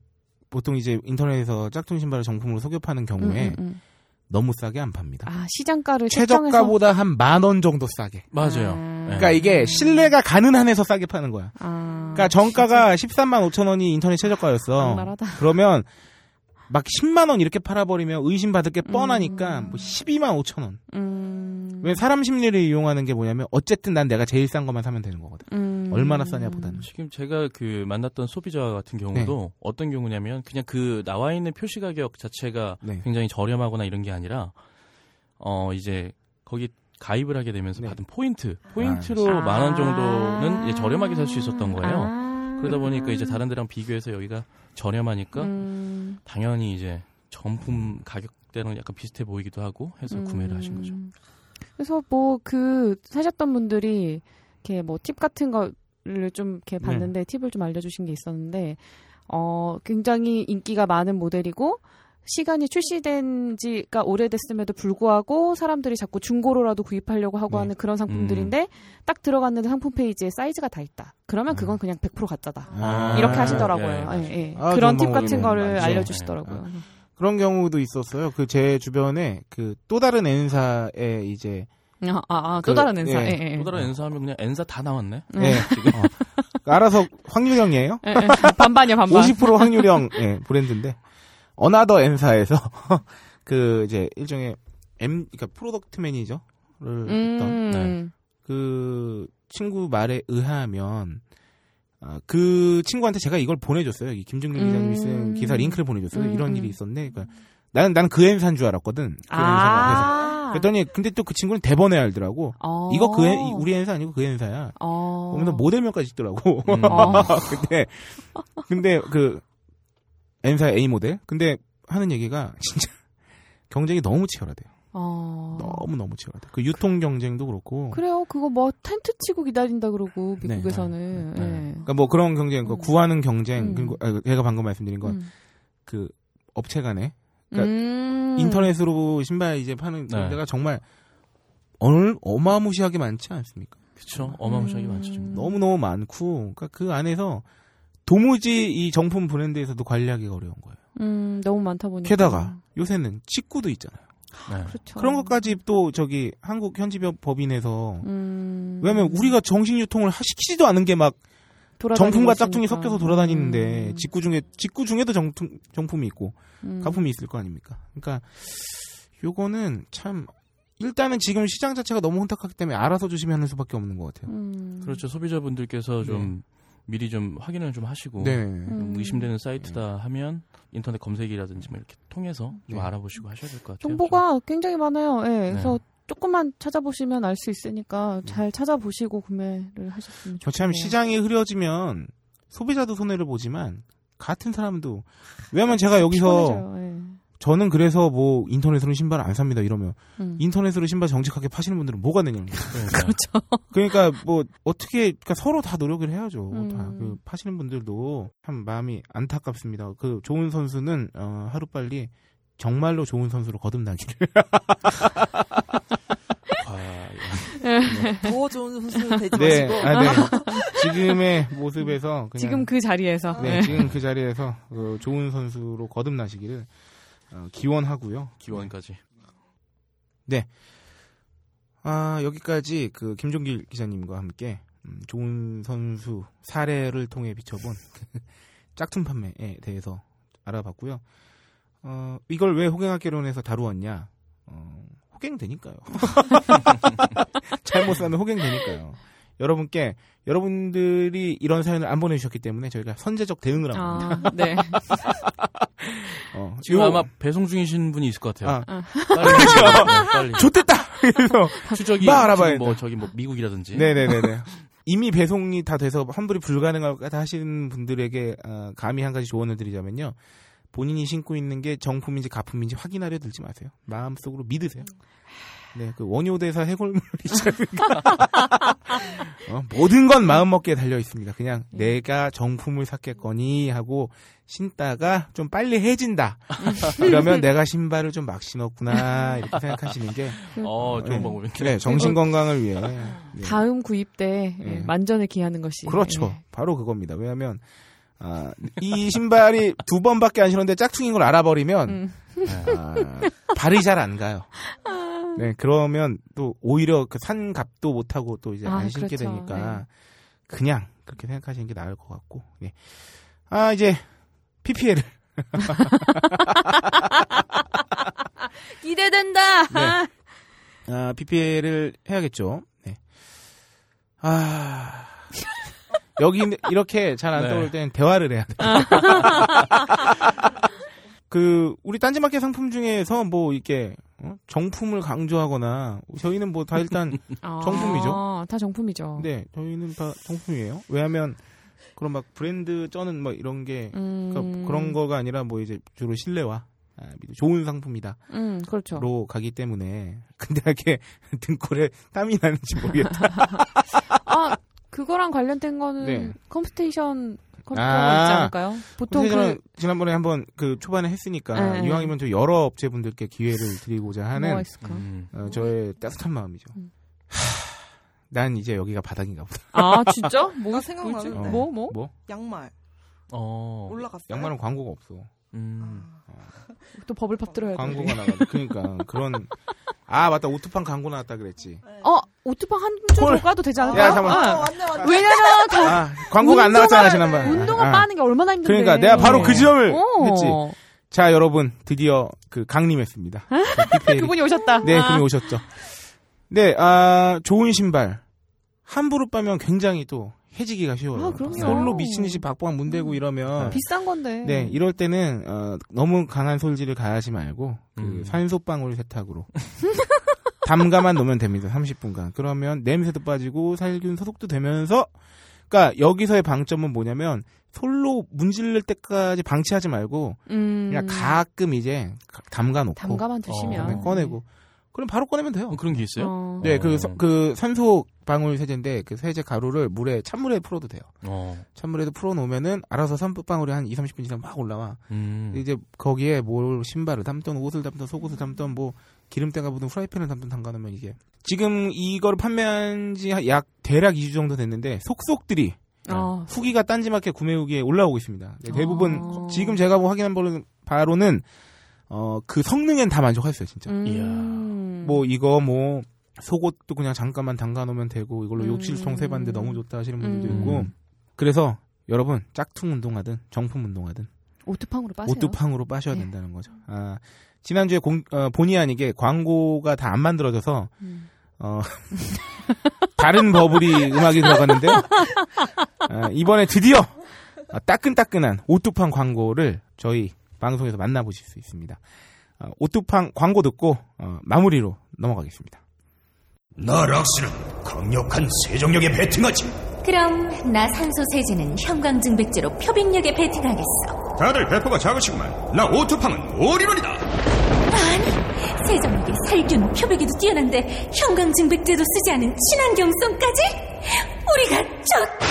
보통 이제 인터넷에서 짝퉁 신발을 정품으로 속여 파는 음, 경우에 음, 음. 너무 싸게 안 팝니다. 아 시장가를 최저가보다 한 만 원 정도 싸게. 맞아요. 아. 네. 그러니까 이게 신뢰가 가는 한에서 싸게 파는 거야. 아, 그러니까 정가가 13만 5천 원이 인터넷 최저가였어. 악랄하다. 그러면 막 10만 원 이렇게 팔아버리면 의심받을 게 뻔하니까 음. 뭐 12만 5천 원. 음, 왜 사람 심리를 이용하는 게 뭐냐면 어쨌든 난 내가 제일 싼 것만 사면 되는 거거든. 음. 얼마나 싸냐보다는. 지금 제가 그 만났던 소비자 같은 경우도 네. 어떤 경우냐면 그냥 그 나와 있는 표시 가격 자체가 네. 굉장히 저렴하거나 이런 게 아니라 어 이제 거기 가입을 하게 되면서 네. 받은 포인트 포인트로 아. 만원 정도는 이제 저렴하게 살 수 있었던 거예요. 아. 그러다 보니까 이제 다른 데랑 비교해서 여기가 저렴하니까 음. 당연히 이제 정품 가격대랑 약간 비슷해 보이기도 하고 해서 구매를 하신 거죠. 음. 그래서 뭐 그 사셨던 분들이 이렇게 뭐 팁 같은 거를 좀 이렇게 네. 봤는데 팁을 좀 알려주신 게 있었는데 어 굉장히 인기가 많은 모델이고 시간이 출시된 지가 오래됐음에도 불구하고 사람들이 자꾸 중고로라도 구입하려고 하고 네. 하는 그런 상품들인데 딱 들어갔는데 상품 페이지에 사이즈가 다 있다. 그러면 그건 그냥 100% 가짜다. 아. 이렇게 하시더라고요. 예, 맞아요. 예, 예. 아, 그런 팁 같은. 거를 맞죠. 알려주시더라고요. 그런 경우도 있었어요. 그 제 주변에 그 또 다른 N사에 이제 아, 아, 아, 또 그, 다른 엔사. 예. 예, 예. 또 다른 엔사 하면 그냥 엔사 다 나왔네. 음. 예, 어, 알아서 확률형이에요. 예, 예. 반반이야, 반반. 50% 확률형 예, 브랜드인데 another N사에서 그 이제 일종의 M 그러니까 product manager를 했던 음. 그 친구 말에 의하면 아, 그 친구한테 제가 이걸 보내줬어요. 이 김준길 음. 기자님이 쓴 기사 링크를 보내줬어요. 음, 이런 음. 일이 있었네. 그러니까 나는 나는 그 N사인 줄 알았거든. 그. 그래서 아. 그랬더니 근데 또 그 친구는 대번에 알더라고. 어. 이거 그 우리 N사 아니고 그 N사야. 어. 보면 모델명까지 있더라고. 음. 어. 근데 근데 그 N사 A 모델. 근데 하는 얘기가 진짜 경쟁이 너무 치열하대요. 어. 너무 너무 치열하대. 그 유통 경쟁도 그렇고. 그래요. 그거 뭐 텐트 치고 기다린다 그러고 네. 미국에서는. 네. 예. 그러니까 뭐 그런 경쟁, 그 음. 구하는 경쟁, 음. 그리고 아, 제가 방금 말씀드린 건그 음. 업체 간에 그러니까 음. 인터넷으로 신발 이제 파는 네. 데가 정말 어느 어마무시하게 많지 않습니까? 그쵸. 어마무시하게 음. 많죠. 지금. 너무 너무 많고, 그러니까 그 안에서 도무지 이 정품 브랜드에서도 관리하기가 어려운 거예요. 음, 너무 많다 보니까. 게다가 요새는 직구도 있잖아요. 네. 그렇죠. 그런 것까지 또 저기 한국 현지법 법인에서 음. 왜냐면 우리가 정식 유통을 하- 시키지도 않은 게 막 정품과 짝퉁이. 섞여서 돌아다니는데 음. 직구 중에 직구 중에도 정품 정품이 있고 음. 가품이 있을 거 아닙니까? 그러니까 요거는 참 일단은 지금 시장 자체가 너무 혼탁하기 때문에 알아서 조심하는 수밖에 없는 것 같아요. 음. 그렇죠. 소비자분들께서 좀 미리 좀 확인을 좀 하시고 네. 좀 음. 의심되는 사이트다 하면 인터넷 검색이라든지 뭐 이렇게 통해서 좀 네. 알아보시고 하셔야 될 것 같아요. 정보가 굉장히 많아요. 예. 그래서 네. 조금만 찾아보시면 알 수 있으니까 잘 찾아보시고 구매를 하셨으면 좋겠네요. 저참 시장이 흐려지면 소비자도 손해를 보지만 같은 사람도 왜냐면 제가 여기서. 예. 저는 그래서 뭐 인터넷으로 신발 안 삽니다 이러면 음. 인터넷으로 신발 정직하게 파시는 분들은 뭐가 되냐는 거예요. 그렇죠. 그러니까 뭐 어떻게 그러니까 서로 다 노력을 해야죠. 음. 다그 파시는 분들도 참 마음이 안타깝습니다. 그 좋은 선수는 어, 하루 빨리 정말로 좋은 선수로 거듭나기를. 과연. 더 좋은 선수 되지 네, 마시고 아, 네. 지금의 모습에서 그냥 지금 그 자리에서 네, 예. 지금 그 자리에서 그 좋은 선수로 거듭나시기를 어, 기원하고요. 기원까지. 아, 여기까지 그 김종길 기자님과 함께 음, 좋은 선수 사례를 통해 비춰본 짝퉁 판매에 대해서 알아봤고요. 어, 이걸 왜 호갱학개론에서 다루었냐? 어, 호갱되니까요. 잘못 사면 호갱되니까요. 여러분께 여러분들이 이런 사연을 안 보내주셨기 때문에 저희가 선제적 대응을 합니다. 아, 네. 어, 지금 요- 아마 배송 중이신 분이 있을 것 같아요. 아, 빨리, 네, 빨리. 좋됐다. 그래서 추적이 막 알아봐야 뭐 저기 뭐 미국이라든지. 네네네네. 이미 배송이 다 돼서 환불이 불가능하다 하시는 분들에게 어, 감히 한 가지 조언을 드리자면요. 본인이 신고 있는 게 정품인지 가품인지 확인하려 들지 마세요. 마음속으로 믿으세요. 네, 그 원효대사 해골물 있지 않습니까? 어, 모든 건 마음먹기에 달려 있습니다. 그냥 내가 정품을 샀겠거니 하고 신다가 좀 빨리 해진다. 그러면 내가 신발을 좀 막 신었구나 이렇게 생각하시는 게 어, 좋은 네. 방법이네. 네, 정신 건강을 위해 네. 다음 구입 때 예, 네. 만전을 기하는 것이 그렇죠. 예. 바로 그겁니다. 왜냐하면 아, 이 신발이 두 번밖에 안 신었는데 짝퉁인 걸 알아버리면 음. 아, 발이 잘 안 가요. 네, 그러면 또 오히려 그 산 값도 못 하고 또 이제 아, 안 신게 그렇죠. 되니까 그냥 그렇게 생각하시는 게 나을 것 같고. 예. 아 이제 PPL을 기대된다. 네. 아, PPL을 해야겠죠. 네. 아. 여기 이렇게 잘안 네. 떠올 땐 대화를 해야 돼. 그 우리 딴지마켓 상품 중에서 뭐 이렇게 어? 정품을 강조하거나 저희는 뭐 다 일단 아, 정품이죠. 다 정품이죠. 네 저희는 다 정품이에요. 왜냐하면 그런 막 브랜드 쩌는 뭐 이런 게 음, 그러니까 그런 거가 아니라 뭐 이제 주로 신뢰와 아, 좋은 상품이다. 음, 그렇죠. 로 가기 때문에 근데 이렇게 등골에 땀이 나는지 모르겠다. 아, 그거랑 관련된 거는 네. 컴스테이션 컴퓨터가 아. 있지 않을까요? 보통 그 지난번에 한번 그 초반에 했으니까 네. 이왕이면 저 여러 업체분들께 기회를 드리고자 하는 뭐가 있을까? 음. 어, 저의 따뜻한 마음이죠. 음. 하, 난 이제 여기가 바닥인가 보다. 아, 진짜? 뭐나 생각나는데. 어. 뭐 뭐? 뭐? 양말 어. 올라갔어요. 양말은 광고가 없어. 음. 아, 또 버블팝 들어야 돼. 광고가 나가지고 그러니까 그런 아 맞다 오토판 광고 나왔다 그랬지. 어, 오토방 한줄 콜. 더 까도 되지 않을까요? 야, 잠깐만. 아, 아, 맞네 맞네. 왜냐면 더아 광고가 안 나왔잖아 지난번. 운동화 아. 빠는 게 얼마나 힘든데. 그러니까 내가 바로 그 지점을 어. 했지. 자 여러분 드디어 그 강림했습니다. 그 PPL 이. 그분이 오셨다. 네, 아. 그분이 오셨죠. 네, 아, 좋은 신발. 함부로 빠면 굉장히 또 해지기가 쉬워요. 아, 그럼요. 솔로 미친 듯이 박박 문대고 이러면. 비싼 건데. 네, 이럴 때는, 어, 너무 강한 솔질을 가하지 말고, 그 음. 산소방울 세탁으로. 담가만 놓으면 됩니다. 30분간. 그러면 냄새도 빠지고 살균 소독도 되면서, 그니까 여기서의 방점은 뭐냐면, 솔로 문질릴 때까지 방치하지 말고, 음. 그냥 가끔 이제 가- 담가 놓고, 담가만 두시면 그다음에 꺼내고, 그럼 바로 꺼내면 돼요. 어, 그런 게 있어요? 어. 네, 어. 그, 서- 그 산소 방울 세제인데 그 세제 가루를 물에 찬물에 풀어도 돼요. 어. 찬물에도 풀어 놓으면은 알아서 산소 방울이 한 2, 30분 지나면 막 올라와. 음. 이제 거기에 뭘 신발을 담던 옷을 담던 속옷을 담던 뭐 기름때가 묻은 프라이팬을 담던 담가 놓으면 이게 지금 이거를 판매한 지 약 대략 2주 정도 됐는데 속속들이 어. 후기가 딴지마켓 구매 후기에 올라오고 있습니다. 네, 대부분 어. 지금 제가 뭐 확인한 바로는, 바로는 어, 그 성능엔 다 만족했어요, 진짜. 음. 뭐 이거 뭐 속옷도 그냥 잠깐만 담가 놓으면 되고 이걸로 음. 욕실통 세봤는데 너무 좋다 하시는 분들도 음. 있고 그래서 여러분 짝퉁 운동하든 정품 운동하든 오토팡으로 빠세요. 오뚜팡으로 빠셔야 네. 된다는 거죠. 아 지난주에 공- 어, 본의 아니게 광고가 다 안 만들어져서 음. 어, 다른 버블이 음악이 들어갔는데 어, 이번에 드디어 어, 따끈따끈한 오뚜팡 광고를 저희 방송에서 만나보실 수 있습니다. 어, 오뚜팡 광고 듣고 어, 마무리로 넘어가겠습니다. 나 락스는 강력한 세정력에 배팅하지. 그럼 나 산소 세제는 형광증백제로 표백력에 배팅하겠어. 다들 배포가 작으시구만. 나 오투팡은 올인원이다. 아니, 세정력에 살균, 표백에도 뛰어난데 형광증백제도 쓰지 않은 친환경성까지? 우리가 졌다!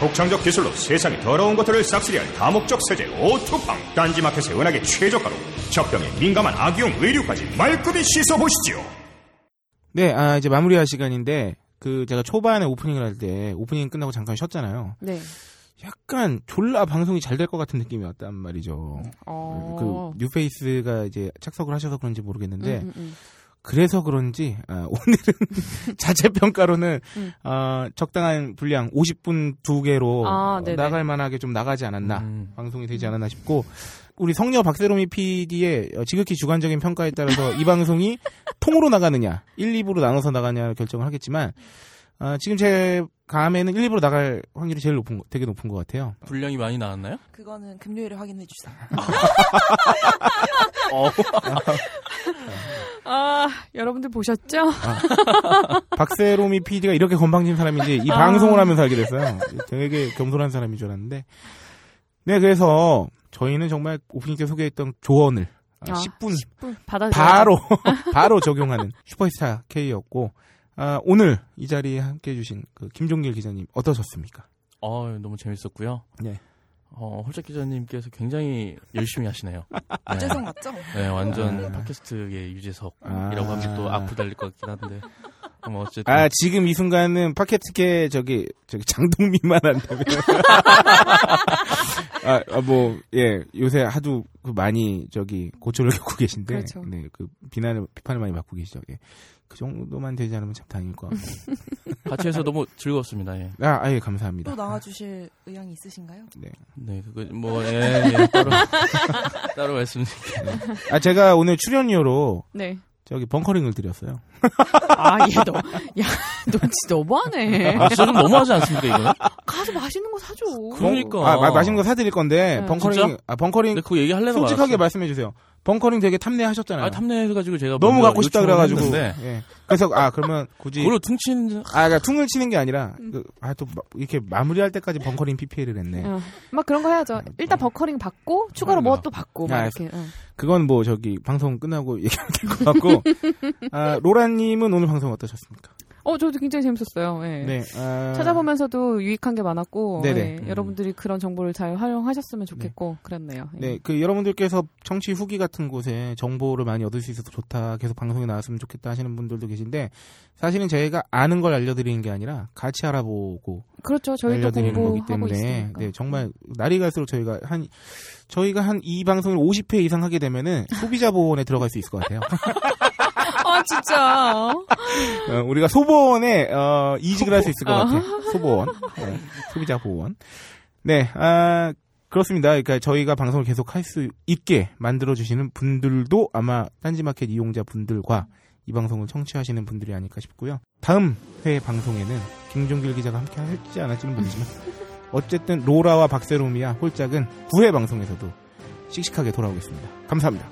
독창적 기술로 세상의 더러운 것들을 싹쓸이할 다목적 세제 오투팡. 딴지마켓의 은하계 최저가로 젖병에 민감한 아기용 의류까지 말끔히 씻어보시지요. 네, 아, 이제 마무리할 시간인데 그 제가 초반에 오프닝을 할 때 오프닝 끝나고 잠깐 쉬었잖아요. 네. 약간 졸라 방송이 잘 될 것 같은 느낌이 왔단 말이죠. 어. 그 뉴페이스가 이제 착석을 하셔서 그런지 모르겠는데 음, 음, 음. 그래서 그런지 아, 오늘은 자체 평가로는 음. 어, 적당한 분량 50분 두 개로 아, 어. 나갈 만하게 좀 나가지 않았나 음. 방송이 되지 않았나 싶고 우리 성녀 박세롬이 PD의 어, 지극히 주관적인 평가에 따라서 이 방송이 통으로 나가느냐 1, 2부로 나눠서 나가냐 결정을 하겠지만 어, 지금 제 감에는 1, 2부로 나갈 확률이 제일 높은 거, 되게 높은 것 같아요. 분량이 많이 나왔나요? 그거는 금요일에 확인해 주세요. 아, 여러분들 보셨죠? 박세롬이 PD가 이렇게 건방진 사람인지 이 아. 방송을 하면서 알게 됐어요. 되게 겸손한 사람인 줄 알았는데. 네, 그래서 저희는 정말 오프닝 때 소개했던 조언을 아, 아, 10분 받아 바로 바로 적용하는 슈퍼스타 K였고 아, 오늘 이 자리에 함께 해 주신 그 김종길 기자님 어떠셨습니까? 어, 너무 재밌었고요. 네. 어, 홀짝 기자님께서 굉장히 열심히 하시네요. 네, 유재석 맞죠? 네, 완전 아. 팟캐스트의 유재석이라고 아. 하면 또 악플 달릴 것 같긴 한데. 뭐 어쨌든 아 지금 이 순간은 팟캐스트계 저기 저기 장동민만 한다면 아 뭐 예 요새 하도 그 많이 저기 고초를 겪고 계신데 그렇죠. 네 그 비난을 비판을 많이 받고 계시죠. 예. 그 정도만 되지 않으면 참 다행일 것 같고 같이 해서 너무 즐거웠습니다. 예. 아 아 예 감사합니다. 또 나와주실 의향이 있으신가요? 네, 그거 뭐 예, 예, 따로 따로 말씀드릴게요. 아 제가 오늘 출연료로 네. 저기 벙커링을 드렸어요. 아, 얘 너, 야, 너 진짜 너무하네. 아, 진짜 좀 너무하지 않습니까 이거는? 가서 맛있는 거 사줘. 그러니까. 아 마- 맛있는 거 사드릴 건데 네. 벙커링 진짜? 아 벙커링 근데 그거 얘기하려고 솔직하게 말았어. 말씀해 주세요. 벙커링 되게 탐내하셨잖아요. 아, 탐내해가지고 제가 너무 갖고 싶다 그래가지고 예. 그래서 아 그러면 굳이 그걸로 퉁치는 아, 그러니까 퉁을 치는 게 아니라 그, 아, 또막 이렇게 마무리할 때까지 벙커링 PPL을 했네. 어, 막 그런 거 해야죠. 일단 버커링 받고 추가로 뭐 또 받고 막 야, 이렇게. 어. 그건 뭐 저기 방송 끝나고 얘기하면 될 것 같고. 아, 로라님은 오늘 방송 어떠셨습니까? 어, 저도 굉장히 재밌었어요. 예. 네. 아, 찾아보면서도 유익한 게 많았고, 네네. 예, 여러분들이 그런 정보를 잘 활용하셨으면 좋겠고 그랬네요. 예. 네, 그 여러분들께서 청취 후기 같은 곳에 정보를 많이 얻을 수 있어서 좋다. 계속 방송에 나왔으면 좋겠다 하시는 분들도 계신데 사실은 저희가 아는 걸 알려드리는 게 아니라 같이 알아보고 그렇죠. 저희도 알려드리는 거기 때문에. 네, 정말 날이 갈수록 저희가 한 저희가 한 이 방송을 50회 이상 하게 되면은 소비자 보호원에 들어갈 수 있을 것 같아요. 아 진짜. 어, 우리가 소보원에 어, 이직을 할 수 있을 것 아. 같아. 소보원, 네, 소비자 보호원. 네, 아, 그렇습니다. 그러니까 저희가 방송을 계속 할 수 있게 만들어 주시는 분들도 아마 딴지마켓 이용자 분들과 이 방송을 청취하시는 분들이 아닐까 싶고요. 다음 회 방송에는 김종길 기자가 함께 할지 안 할지는 모르지만 어쨌든 로라와 박세롬이야 홀짝은 9회 방송에서도 씩씩하게 돌아오겠습니다. 감사합니다.